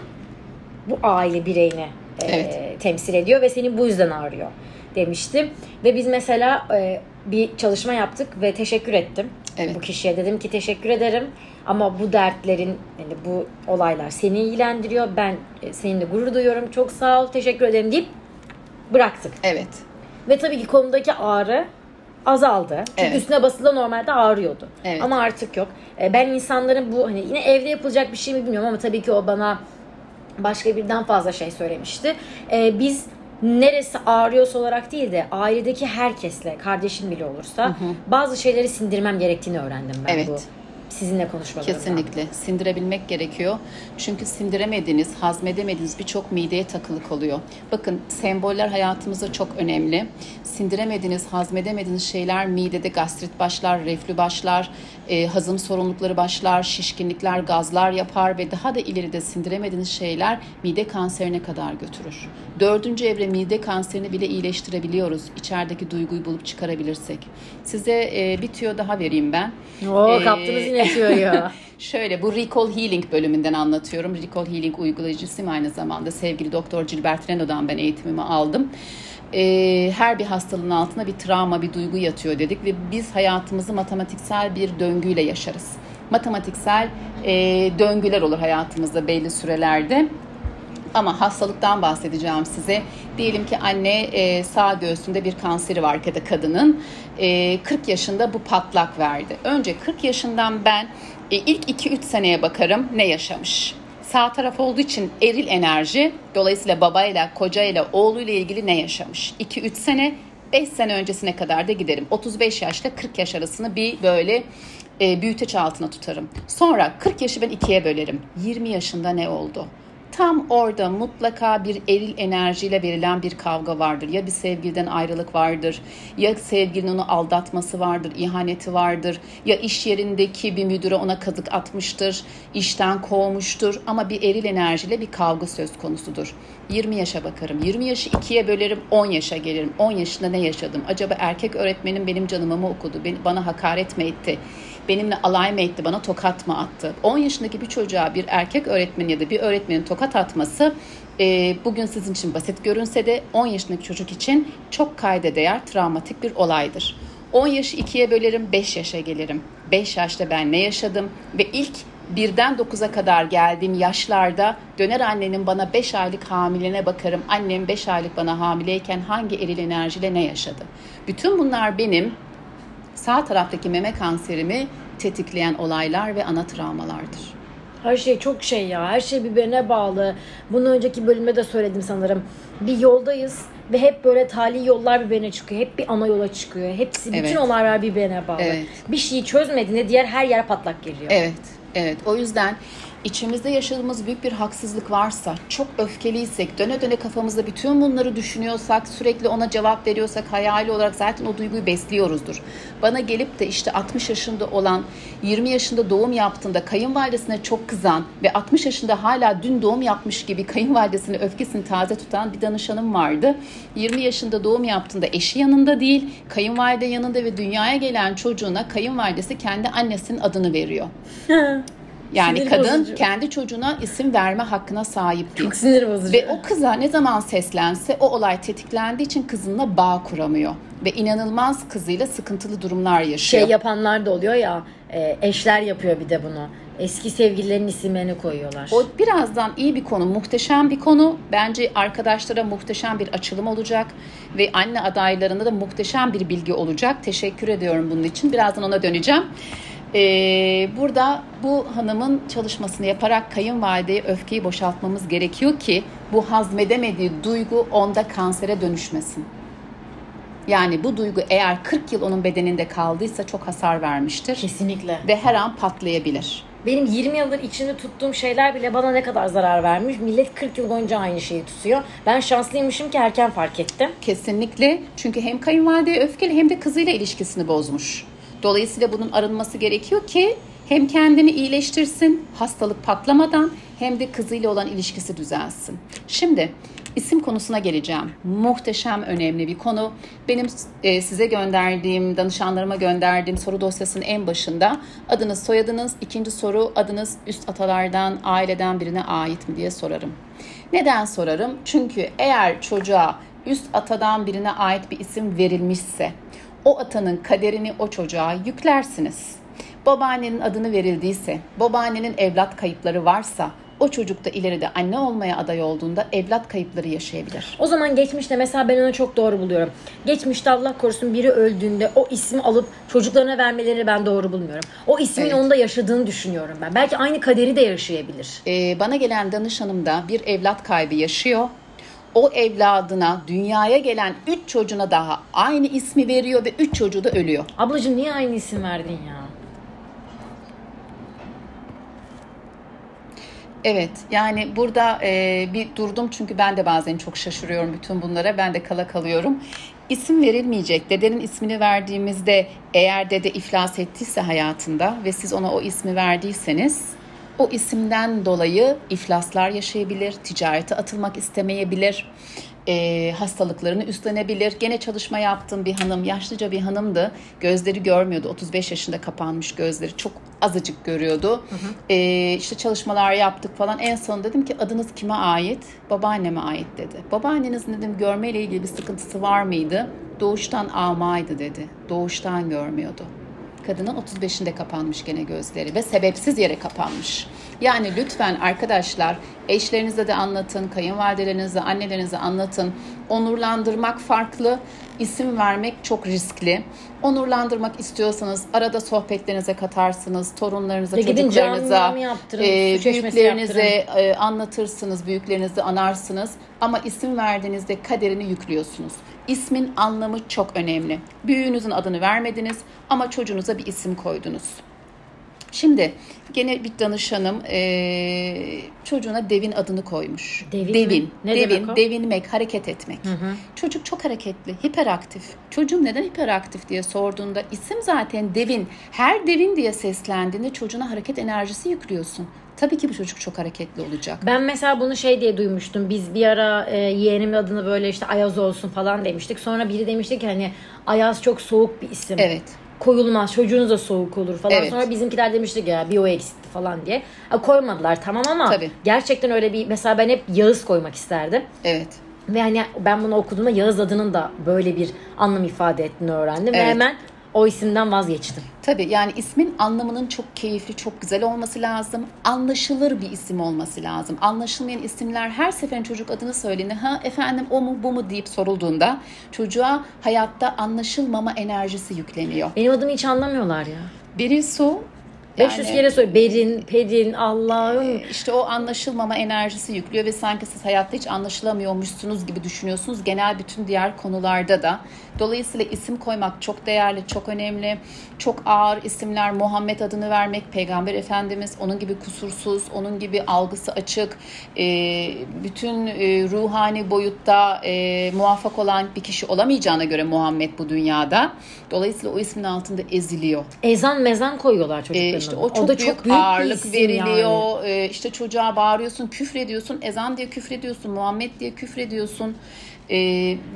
bu aile bireyini e, evet. temsil ediyor ve senin bu yüzden ağrıyor demiştim. Ve biz mesela e, bir çalışma yaptık ve teşekkür ettim evet. bu kişiye. Dedim ki teşekkür ederim ama bu dertlerin yani bu olaylar seni ilgilendiriyor. Ben e, seninle gurur duyuyorum. Çok sağ ol. Teşekkür ederim deyip bıraktık. Evet. Ve tabii ki kolumdaki ağrı azaldı. Çünkü evet. üstüne basılı normalde ağrıyordu. Evet. Ama artık yok. E, ben insanların bu hani yine evde yapılacak bir şey mi bilmiyorum ama tabii ki o bana başka birden fazla şey söylemişti. E, biz neresi ağrıyorsa olarak değil de ailedeki herkesle, kardeşin bile olursa hı hı. bazı şeyleri sindirmem gerektiğini öğrendim ben evet. bu sizinle konuşmalarımdan. Kesinlikle. Sindirebilmek gerekiyor. Çünkü sindiremediğiniz, hazmedemediğiniz birçok mideye takılık oluyor. Bakın semboller hayatımızda çok önemli. Sindiremediğiniz, hazmedemediğiniz şeyler midede gastrit başlar, reflü başlar, e, hazım sorunlukları başlar, şişkinlikler, gazlar yapar ve daha da ileride sindiremediğiniz şeyler mide kanserine kadar götürür. Dördüncü evre mide kanserini bile iyileştirebiliyoruz. İçerideki duyguyu bulup çıkarabilirsek. Size e, bir tüyo daha vereyim ben. Oo, ee, kaptınız yine tüyoyu. [laughs] Şöyle bu Recall Healing bölümünden anlatıyorum. Recall Healing uygulayıcısıyım aynı zamanda. Sevgili Doktor Gilbert Reno'dan ben eğitimimi aldım e, her bir hastalığın altına bir travma, bir duygu yatıyor dedik ve biz hayatımızı matematiksel bir döngüyle yaşarız. Matematiksel e, döngüler olur hayatımızda belli sürelerde. Ama hastalıktan bahsedeceğim size. Diyelim ki anne e, sağ göğsünde bir kanseri var ya da kadının. E, 40 yaşında bu patlak verdi. Önce 40 yaşından ben e, ilk 2-3 seneye bakarım ne yaşamış sağ taraf olduğu için eril enerji. Dolayısıyla babayla, kocayla, oğluyla ilgili ne yaşamış? 2-3 sene, 5 sene öncesine kadar da giderim. 35 yaşla 40 yaş arasını bir böyle e, büyüteç altına tutarım. Sonra 40 yaşı ben ikiye bölerim. 20 yaşında ne oldu? tam orada mutlaka bir eril enerjiyle verilen bir kavga vardır. Ya bir sevgiliden ayrılık vardır, ya sevgilinin onu aldatması vardır, ihaneti vardır, ya iş yerindeki bir müdüre ona kazık atmıştır, işten kovmuştur ama bir eril enerjiyle bir kavga söz konusudur. 20 yaşa bakarım. 20 yaşı ikiye bölerim 10 yaşa gelirim. 10 yaşında ne yaşadım? Acaba erkek öğretmenim benim canımı mı okudu? Bana hakaret mi etti? Benimle alay mı etti, bana tokat mı attı? 10 yaşındaki bir çocuğa bir erkek öğretmen ya da bir öğretmenin tokat atması e, bugün sizin için basit görünse de 10 yaşındaki çocuk için çok kayda değer travmatik bir olaydır. 10 yaşı ikiye bölerim, 5 yaşa gelirim. 5 yaşta ben ne yaşadım ve ilk birden 9'a kadar geldiğim yaşlarda döner annenin bana 5 aylık hamilene bakarım. Annem 5 aylık bana hamileyken hangi eril enerjiyle ne yaşadı? Bütün bunlar benim sağ taraftaki meme kanserimi tetikleyen olaylar ve ana travmalardır. Her şey çok şey ya. Her şey birbirine bağlı. Bunu önceki bölümde de söyledim sanırım. Bir yoldayız ve hep böyle tali yollar birbirine çıkıyor. Hep bir ana yola çıkıyor. Hepsi bütün evet. olaylar birbirine bağlı. Evet. Bir şeyi çözmediğinde diğer her yer patlak geliyor. Evet. Evet. O yüzden içimizde yaşadığımız büyük bir haksızlık varsa, çok öfkeliysek, döne döne kafamızda bütün bunları düşünüyorsak, sürekli ona cevap veriyorsak, hayali olarak zaten o duyguyu besliyoruzdur. Bana gelip de işte 60 yaşında olan, 20 yaşında doğum yaptığında kayınvalidesine çok kızan ve 60 yaşında hala dün doğum yapmış gibi kayınvalidesine öfkesini taze tutan bir danışanım vardı. 20 yaşında doğum yaptığında eşi yanında değil, kayınvalide yanında ve dünyaya gelen çocuğuna kayınvalidesi kendi annesinin adını veriyor. [laughs] Yani sinir kadın bozucu. kendi çocuğuna isim verme hakkına sahip değil. Çok sinir bozucu. Ve o kıza ne zaman seslense o olay tetiklendiği için kızınla bağ kuramıyor. Ve inanılmaz kızıyla sıkıntılı durumlar yaşıyor. Şey yapanlar da oluyor ya e, eşler yapıyor bir de bunu. Eski sevgililerin isimlerini koyuyorlar. O birazdan iyi bir konu, muhteşem bir konu. Bence arkadaşlara muhteşem bir açılım olacak ve anne adaylarında da muhteşem bir bilgi olacak. Teşekkür ediyorum bunun için. Birazdan ona döneceğim. Ee, burada bu hanımın çalışmasını yaparak kayınvalideye öfkeyi boşaltmamız gerekiyor ki bu hazmedemediği duygu onda kansere dönüşmesin. Yani bu duygu eğer 40 yıl onun bedeninde kaldıysa çok hasar vermiştir. Kesinlikle. Ve her an patlayabilir. Benim 20 yıldır içinde tuttuğum şeyler bile bana ne kadar zarar vermiş. Millet 40 yıl boyunca aynı şeyi tutuyor. Ben şanslıymışım ki erken fark ettim. Kesinlikle. Çünkü hem kayınvalideye öfkeli hem de kızıyla ilişkisini bozmuş. Dolayısıyla bunun arınması gerekiyor ki hem kendini iyileştirsin hastalık patlamadan hem de kızıyla olan ilişkisi düzelsin. Şimdi isim konusuna geleceğim. Muhteşem önemli bir konu. Benim e, size gönderdiğim, danışanlarıma gönderdiğim soru dosyasının en başında adınız, soyadınız, ikinci soru adınız üst atalardan, aileden birine ait mi diye sorarım. Neden sorarım? Çünkü eğer çocuğa üst atadan birine ait bir isim verilmişse o atanın kaderini o çocuğa yüklersiniz. Babaannenin adını verildiyse, babaannenin evlat kayıpları varsa o çocuk da ileride anne olmaya aday olduğunda evlat kayıpları yaşayabilir. O zaman geçmişte mesela ben onu çok doğru buluyorum. Geçmişte Allah korusun biri öldüğünde o ismi alıp çocuklarına vermeleri ben doğru bulmuyorum. O ismin evet. onda yaşadığını düşünüyorum ben. Belki aynı kaderi de yaşayabilir. Ee, bana gelen danışanım da bir evlat kaybı yaşıyor o evladına dünyaya gelen 3 çocuğuna daha aynı ismi veriyor ve 3 çocuğu da ölüyor. Ablacığım niye aynı isim verdin ya? Evet yani burada e, bir durdum çünkü ben de bazen çok şaşırıyorum bütün bunlara ben de kala kalıyorum. İsim verilmeyecek dedenin ismini verdiğimizde eğer dede iflas ettiyse hayatında ve siz ona o ismi verdiyseniz o isimden dolayı iflaslar yaşayabilir, ticarete atılmak istemeyebilir, e, hastalıklarını üstlenebilir. Gene çalışma yaptığım bir hanım, yaşlıca bir hanımdı. Gözleri görmüyordu. 35 yaşında kapanmış gözleri. Çok azıcık görüyordu. Hı hı. E, işte çalışmalar yaptık falan. En son dedim ki adınız kime ait? Babaanneme ait dedi. Babaannenizin dedim görmeyle ilgili bir sıkıntısı var mıydı? Doğuştan amaydı dedi. Doğuştan görmüyordu. Kadının 35'inde kapanmış gene gözleri ve sebepsiz yere kapanmış. Yani lütfen arkadaşlar eşlerinize de anlatın, kayınvalidelerinize, annelerinize anlatın. Onurlandırmak farklı, isim vermek çok riskli. Onurlandırmak istiyorsanız arada sohbetlerinize katarsınız, torunlarınıza, ya çocuklarınıza, e, büyüklerinize e, anlatırsınız, büyüklerinizi anarsınız. Ama isim verdiğinizde kaderini yüklüyorsunuz. İsmin anlamı çok önemli. Büyüğünüzün adını vermediniz ama çocuğunuza bir isim koydunuz. Şimdi gene bir danışanım e, çocuğuna devin adını koymuş. Devin devin. mi? Ne devin, demek o? devinmek, hareket etmek. Çocuk çok hareketli, hiperaktif. Çocuğum neden hiperaktif diye sorduğunda isim zaten devin. Her devin diye seslendiğinde çocuğuna hareket enerjisi yüklüyorsun. Tabii ki bu çocuk çok hareketli olacak. Ben mesela bunu şey diye duymuştum. Biz bir ara e, yeğenimin adını böyle işte Ayaz olsun falan demiştik. Sonra biri demişti ki hani Ayaz çok soğuk bir isim. Evet. Koyulmaz çocuğunuz da soğuk olur falan. Evet. Sonra bizimkiler demiştik ya bir o eksikti falan diye. Ha, koymadılar tamam ama Tabii. gerçekten öyle bir mesela ben hep Yağız koymak isterdim. Evet. Ve hani ben bunu okuduğumda Yağız adının da böyle bir anlam ifade ettiğini öğrendim. Ve Evet. hemen o isimden vazgeçtim. Tabii yani ismin anlamının çok keyifli, çok güzel olması lazım. Anlaşılır bir isim olması lazım. Anlaşılmayan isimler her seferin çocuk adını söylediğinde ha efendim o mu bu mu deyip sorulduğunda çocuğa hayatta anlaşılmama enerjisi yükleniyor. Benim adımı hiç anlamıyorlar ya. Biri su 500 yani- kere söyle. Berin, Perin, Allah'ım. İşte o anlaşılmama enerjisi yüklüyor ve sanki siz hayatta hiç anlaşılamıyormuşsunuz gibi düşünüyorsunuz. Genel bütün diğer konularda da. Dolayısıyla isim koymak çok değerli, çok önemli. Çok ağır isimler, Muhammed adını vermek, Peygamber Efendimiz onun gibi kusursuz, onun gibi algısı açık, e, bütün e, ruhani boyutta e, muvaffak olan bir kişi olamayacağına göre Muhammed bu dünyada. Dolayısıyla o ismin altında eziliyor. Ezan mezan koyuyorlar çocukların E, işte o çok, da büyük, bir ağırlık isim veriliyor. yani. E, işte çocuğa bağırıyorsun, küfrediyorsun, ezan diye küfrediyorsun, Muhammed diye küfrediyorsun. E,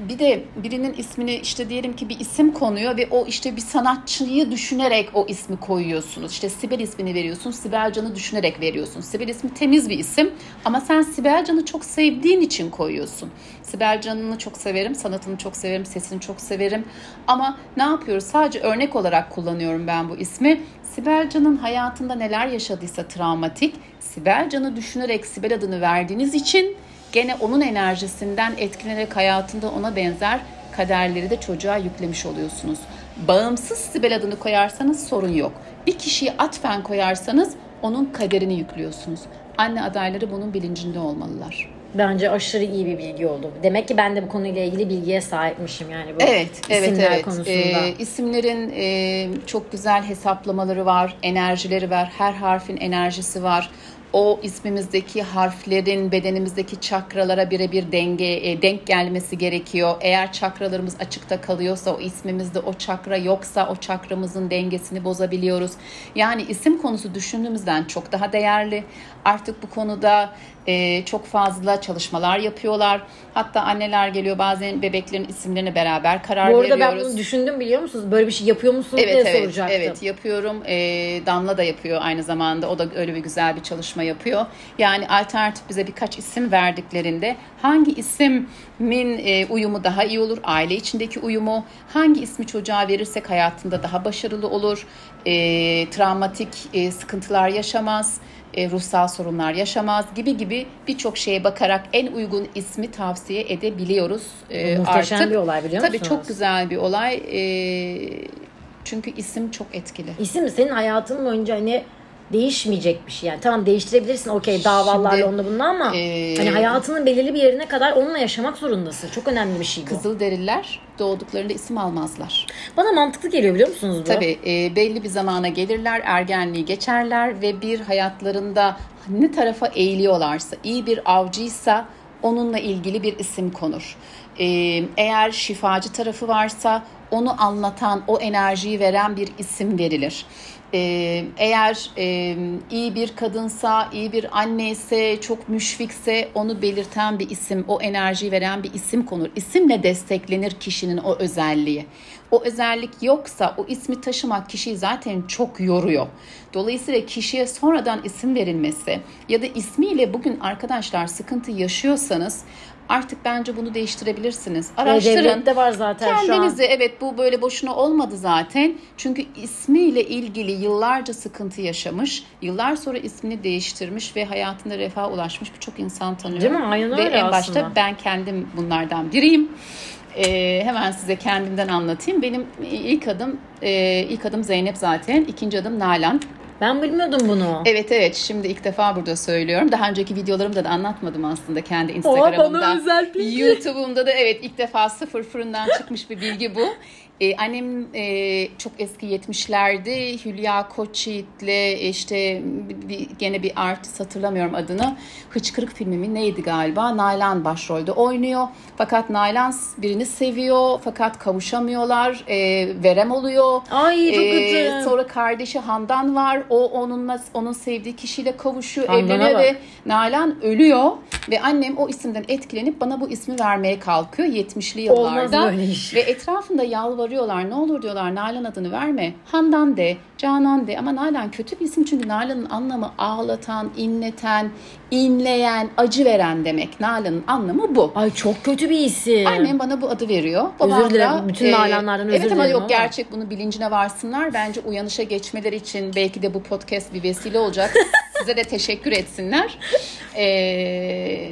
bir de birinin ismini işte diyelim ki bir isim konuyor ve o işte bir sanatçıyı düşünerek o ismi koyuyorsunuz. İşte Sibel ismini veriyorsun, Sibel Can'ı düşünerek veriyorsun. Sibel ismi temiz bir isim ama sen Sibel Can'ı çok sevdiğin için koyuyorsun. Sibel Can'ını çok severim, sanatını çok severim, sesini çok severim. Ama ne yapıyoruz? Sadece örnek olarak kullanıyorum ben bu ismi. Sibel Can'ın hayatında neler yaşadıysa travmatik, Sibel Can'ı düşünerek Sibel adını verdiğiniz için gene onun enerjisinden etkilenerek hayatında ona benzer kaderleri de çocuğa yüklemiş oluyorsunuz. Bağımsız Sibel adını koyarsanız sorun yok. Bir kişiyi atfen koyarsanız onun kaderini yüklüyorsunuz. Anne adayları bunun bilincinde olmalılar. Bence aşırı iyi bir bilgi oldu. Demek ki ben de bu konuyla ilgili bilgiye sahipmişim yani bu Evet, evet, isimler evet. konusunda. Ee, isimlerin e, çok güzel hesaplamaları var, enerjileri var. Her harfin enerjisi var. O ismimizdeki harflerin bedenimizdeki çakralara birebir denge e, denk gelmesi gerekiyor. Eğer çakralarımız açıkta kalıyorsa, o ismimizde o çakra yoksa o çakramızın dengesini bozabiliyoruz. Yani isim konusu düşündüğümüzden çok daha değerli. Artık bu konuda e, çok fazla çalışmalar yapıyorlar. Hatta anneler geliyor bazen bebeklerin isimlerini beraber karar bu arada ben veriyoruz. bunu düşündüm biliyor musunuz? Böyle bir şey yapıyor musunuz Evet diye evet soracaktım. evet yapıyorum. Ee, Damla da yapıyor aynı zamanda. O da öyle bir güzel bir çalışma yapıyor. Yani alternatif bize birkaç isim verdiklerinde hangi ismin e, uyumu daha iyi olur? Aile içindeki uyumu. Hangi ismi çocuğa verirsek hayatında daha başarılı olur? E, travmatik e, sıkıntılar yaşamaz. E, ruhsal sorunlar yaşamaz gibi gibi birçok şeye bakarak en uygun ismi tavsiye edebiliyoruz. E, Muhteşem artık. bir olay biliyor Tabii musunuz? çok güzel bir olay. E, çünkü isim çok etkili. İsim senin hayatın boyunca hani değişmeyecek bir şey yani. Tamam değiştirebilirsin okey davalarla onunla bununla ama e, hani hayatının belirli bir yerine kadar onunla yaşamak zorundasın. Çok önemli bir şey bu. Kızılderililer doğduklarında isim almazlar. Bana mantıklı geliyor biliyor musunuz bu? Tabii e, belli bir zamana gelirler, ergenliği geçerler ve bir hayatlarında ne tarafa eğiliyorlarsa, iyi bir avcıysa onunla ilgili bir isim konur. E, eğer şifacı tarafı varsa onu anlatan, o enerjiyi veren bir isim verilir. E, eğer iyi bir kadınsa, iyi bir anne ise, çok müşfikse onu belirten bir isim, o enerjiyi veren bir isim konur. İsimle desteklenir kişinin o özelliği. O özellik yoksa o ismi taşımak kişiyi zaten çok yoruyor. Dolayısıyla kişiye sonradan isim verilmesi ya da ismiyle bugün arkadaşlar sıkıntı yaşıyorsanız artık bence bunu değiştirebilirsiniz. Araştırın. devlette var zaten şu an. Kendinizi evet bu böyle boşuna olmadı zaten. Çünkü ismiyle ilgili yıllarca sıkıntı yaşamış, yıllar sonra ismini değiştirmiş ve hayatında refaha ulaşmış birçok insan tanıyorum. Değil mi? Aynen ve öyle en başta ben kendim bunlardan biriyim. Ee, hemen size kendimden anlatayım. Benim ilk adım e, ilk adım Zeynep zaten. ikinci adım Nalan. Ben bilmiyordum bunu. Evet evet şimdi ilk defa burada söylüyorum. Daha önceki videolarımda da anlatmadım aslında kendi Instagram'ımda. bana özel bilgi. YouTube'umda da evet ilk defa sıfır fırından çıkmış bir bilgi bu. Ee, annem e, çok eski 70'lerde Hülya Koçyiğit'le işte bir, gene bir artist hatırlamıyorum adını. Hıçkırık filmi neydi galiba? Nalan başrolde oynuyor. Fakat Nalan birini seviyor fakat kavuşamıyorlar. E, verem oluyor. Ay çok Ee, kötü. Sonra kardeşi Handan var. O onunla onun sevdiği kişiyle kavuşuyor, Handan'a evleniyor bak. ve Nalan ölüyor ve annem o isimden etkilenip bana bu ismi vermeye kalkıyor 70'li Olmaz yıllarda. böyle iş. Ve etrafında yalvarıyorlar. Ne olur diyorlar Nalan adını verme. Handan de, Canan de ama Nalan kötü bir isim çünkü Nalan'ın anlamı ağlatan, inleten, inleyen, acı veren demek. Nalan'ın anlamı bu. Ay çok kötü bir isim. Annem bana bu adı veriyor. Özür Babam da, dilerim. Bütün Nalanlardan özür Evet ama dilerim yok ama. gerçek bunu bilincine varsınlar. Bence uyanışa geçmeleri için belki de bu podcast bir vesile olacak. [laughs] Size de teşekkür etsinler. Ee,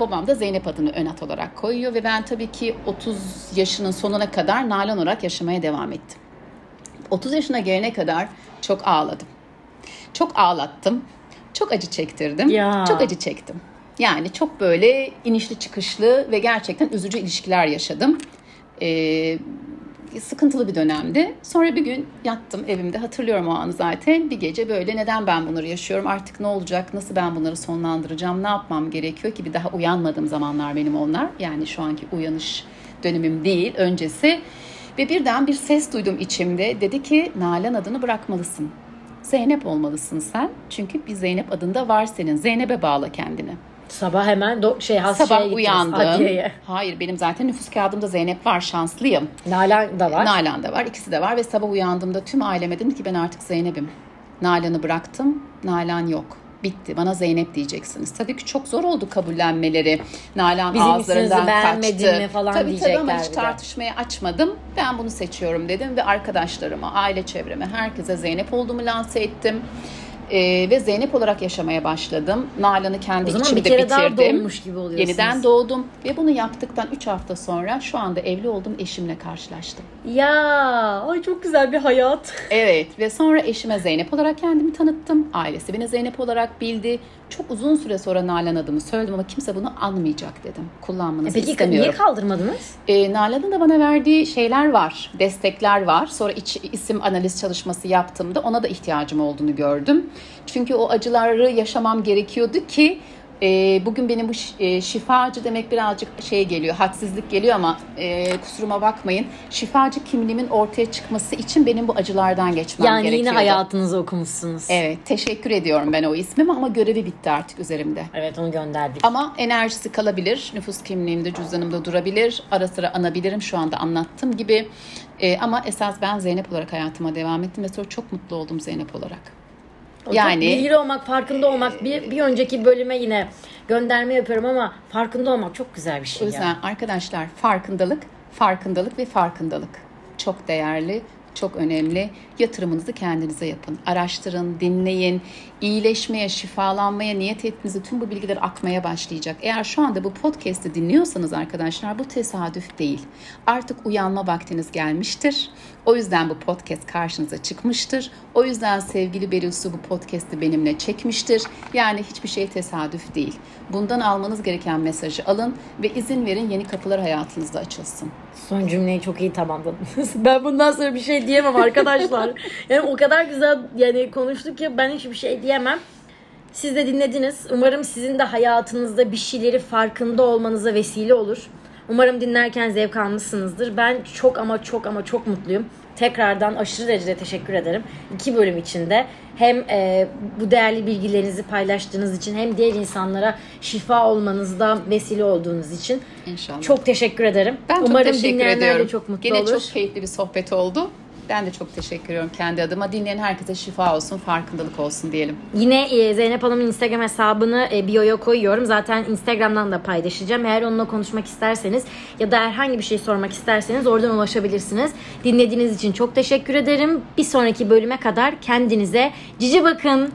babam da Zeynep adını ön at olarak koyuyor ve ben tabii ki 30 yaşının sonuna kadar Nalan olarak yaşamaya devam ettim. 30 yaşına gelene kadar çok ağladım. Çok ağlattım. Çok acı çektirdim. Ya. Çok acı çektim. Yani çok böyle inişli çıkışlı ve gerçekten üzücü ilişkiler yaşadım. Ee, sıkıntılı bir dönemdi. Sonra bir gün yattım evimde hatırlıyorum o anı zaten. Bir gece böyle neden ben bunları yaşıyorum artık ne olacak nasıl ben bunları sonlandıracağım ne yapmam gerekiyor ki bir daha uyanmadığım zamanlar benim onlar. Yani şu anki uyanış dönemim değil öncesi. Ve birden bir ses duydum içimde. Dedi ki Nalan adını bırakmalısın. Zeynep olmalısın sen. Çünkü bir Zeynep adında var senin. Zeynep'e bağla kendini. Sabah hemen do- şey has şeye Sabah gideceğiz, uyandım. adliyeye. Hayır benim zaten nüfus kağıdımda Zeynep var şanslıyım. Nalan da var. Nalan da var ikisi de var ve sabah uyandığımda tüm aileme dedim ki ben artık Zeynep'im. Nalan'ı bıraktım. Nalan yok. Bitti. Bana Zeynep diyeceksiniz. Tabii ki çok zor oldu kabullenmeleri. Nalan Bizim ağızlarından isminizi beğenmedin kaçtı. mi falan tabii, Tabii ama diyecekler hiç bir de. açmadım. Ben bunu seçiyorum dedim ve arkadaşlarıma, aile çevreme, herkese Zeynep olduğumu lanse ettim. Ee, ve Zeynep olarak yaşamaya başladım. Nalan'ı kendi O zaman içimde bir kere daha bitirdim. doğmuş gibi oluyorsunuz. Yeniden doğdum ve bunu yaptıktan 3 hafta sonra şu anda evli olduğum eşimle karşılaştım. Ya ay çok güzel bir hayat. Evet ve sonra eşime Zeynep olarak kendimi tanıttım. Ailesi beni Zeynep olarak bildi. Çok uzun süre sonra Nalan adımı söyledim ama kimse bunu anmayacak dedim. Kullanmanızı E Peki istemiyorum. niye kaldırmadınız? E, Nalan'ın da bana verdiği şeyler var, destekler var. Sonra iç, isim analiz çalışması yaptığımda ona da ihtiyacım olduğunu gördüm. Çünkü o acıları yaşamam gerekiyordu ki e, bugün benim bu e, şifacı demek birazcık şey geliyor, hadsizlik geliyor ama e, kusuruma bakmayın. Şifacı kimliğimin ortaya çıkması için benim bu acılardan geçmem Yani gerekiyordu. yine hayatınızı okumuşsunuz. Evet, teşekkür ediyorum ben o ismime ama görevi bitti artık üzerimde. Evet onu gönderdik. Ama enerjisi kalabilir. Nüfus kimliğimde, cüzdanımda durabilir. Ara sıra anabilirim şu anda anlattığım gibi. Ee, ama esas ben Zeynep olarak hayatıma devam ettim ve sonra çok mutlu oldum Zeynep olarak. O yani- çok bilgili olmak, farkında olmak. Bir, bir önceki bölüme yine gönderme yapıyorum ama farkında olmak çok güzel bir O şey yüzden ya. arkadaşlar farkındalık, farkındalık ve farkındalık çok değerli, çok önemli. Yatırımınızı kendinize yapın. Araştırın, dinleyin. iyileşmeye, şifalanmaya niyet ettiğinizde tüm bu bilgiler akmaya başlayacak. Eğer şu anda bu podcast'i dinliyorsanız arkadaşlar bu tesadüf değil. Artık uyanma vaktiniz gelmiştir. O yüzden bu podcast karşınıza çıkmıştır. O yüzden sevgili Berisu bu podcast'i benimle çekmiştir. Yani hiçbir şey tesadüf değil. Bundan almanız gereken mesajı alın ve izin verin yeni kapılar hayatınızda açılsın. Son cümleyi çok iyi tamamladınız. [laughs] Ben bundan sonra bir şey diyemem arkadaşlar. [laughs] yani o kadar güzel yani konuştuk ki ben hiçbir şey diyemem. Siz de dinlediniz. Umarım sizin de hayatınızda bir şeyleri farkında olmanıza vesile olur. Umarım dinlerken zevk almışsınızdır. Ben çok ama çok ama çok mutluyum. Tekrardan aşırı derecede teşekkür ederim. İki bölüm içinde hem e, bu değerli bilgilerinizi paylaştığınız için hem diğer insanlara şifa olmanızda vesile olduğunuz için İnşallah. çok teşekkür ederim. Ben çok Umarım teşekkür dinleyenler ediyorum. de çok mutlu Gene olur. çok keyifli bir sohbet oldu. Ben de çok teşekkür ediyorum kendi adıma. Dinleyen herkese şifa olsun, farkındalık olsun diyelim. Yine e, Zeynep Hanım'ın Instagram hesabını e, bio'ya koyuyorum. Zaten Instagram'dan da paylaşacağım. Eğer onunla konuşmak isterseniz ya da herhangi bir şey sormak isterseniz oradan ulaşabilirsiniz. Dinlediğiniz için çok teşekkür ederim. Bir sonraki bölüme kadar kendinize cici bakın.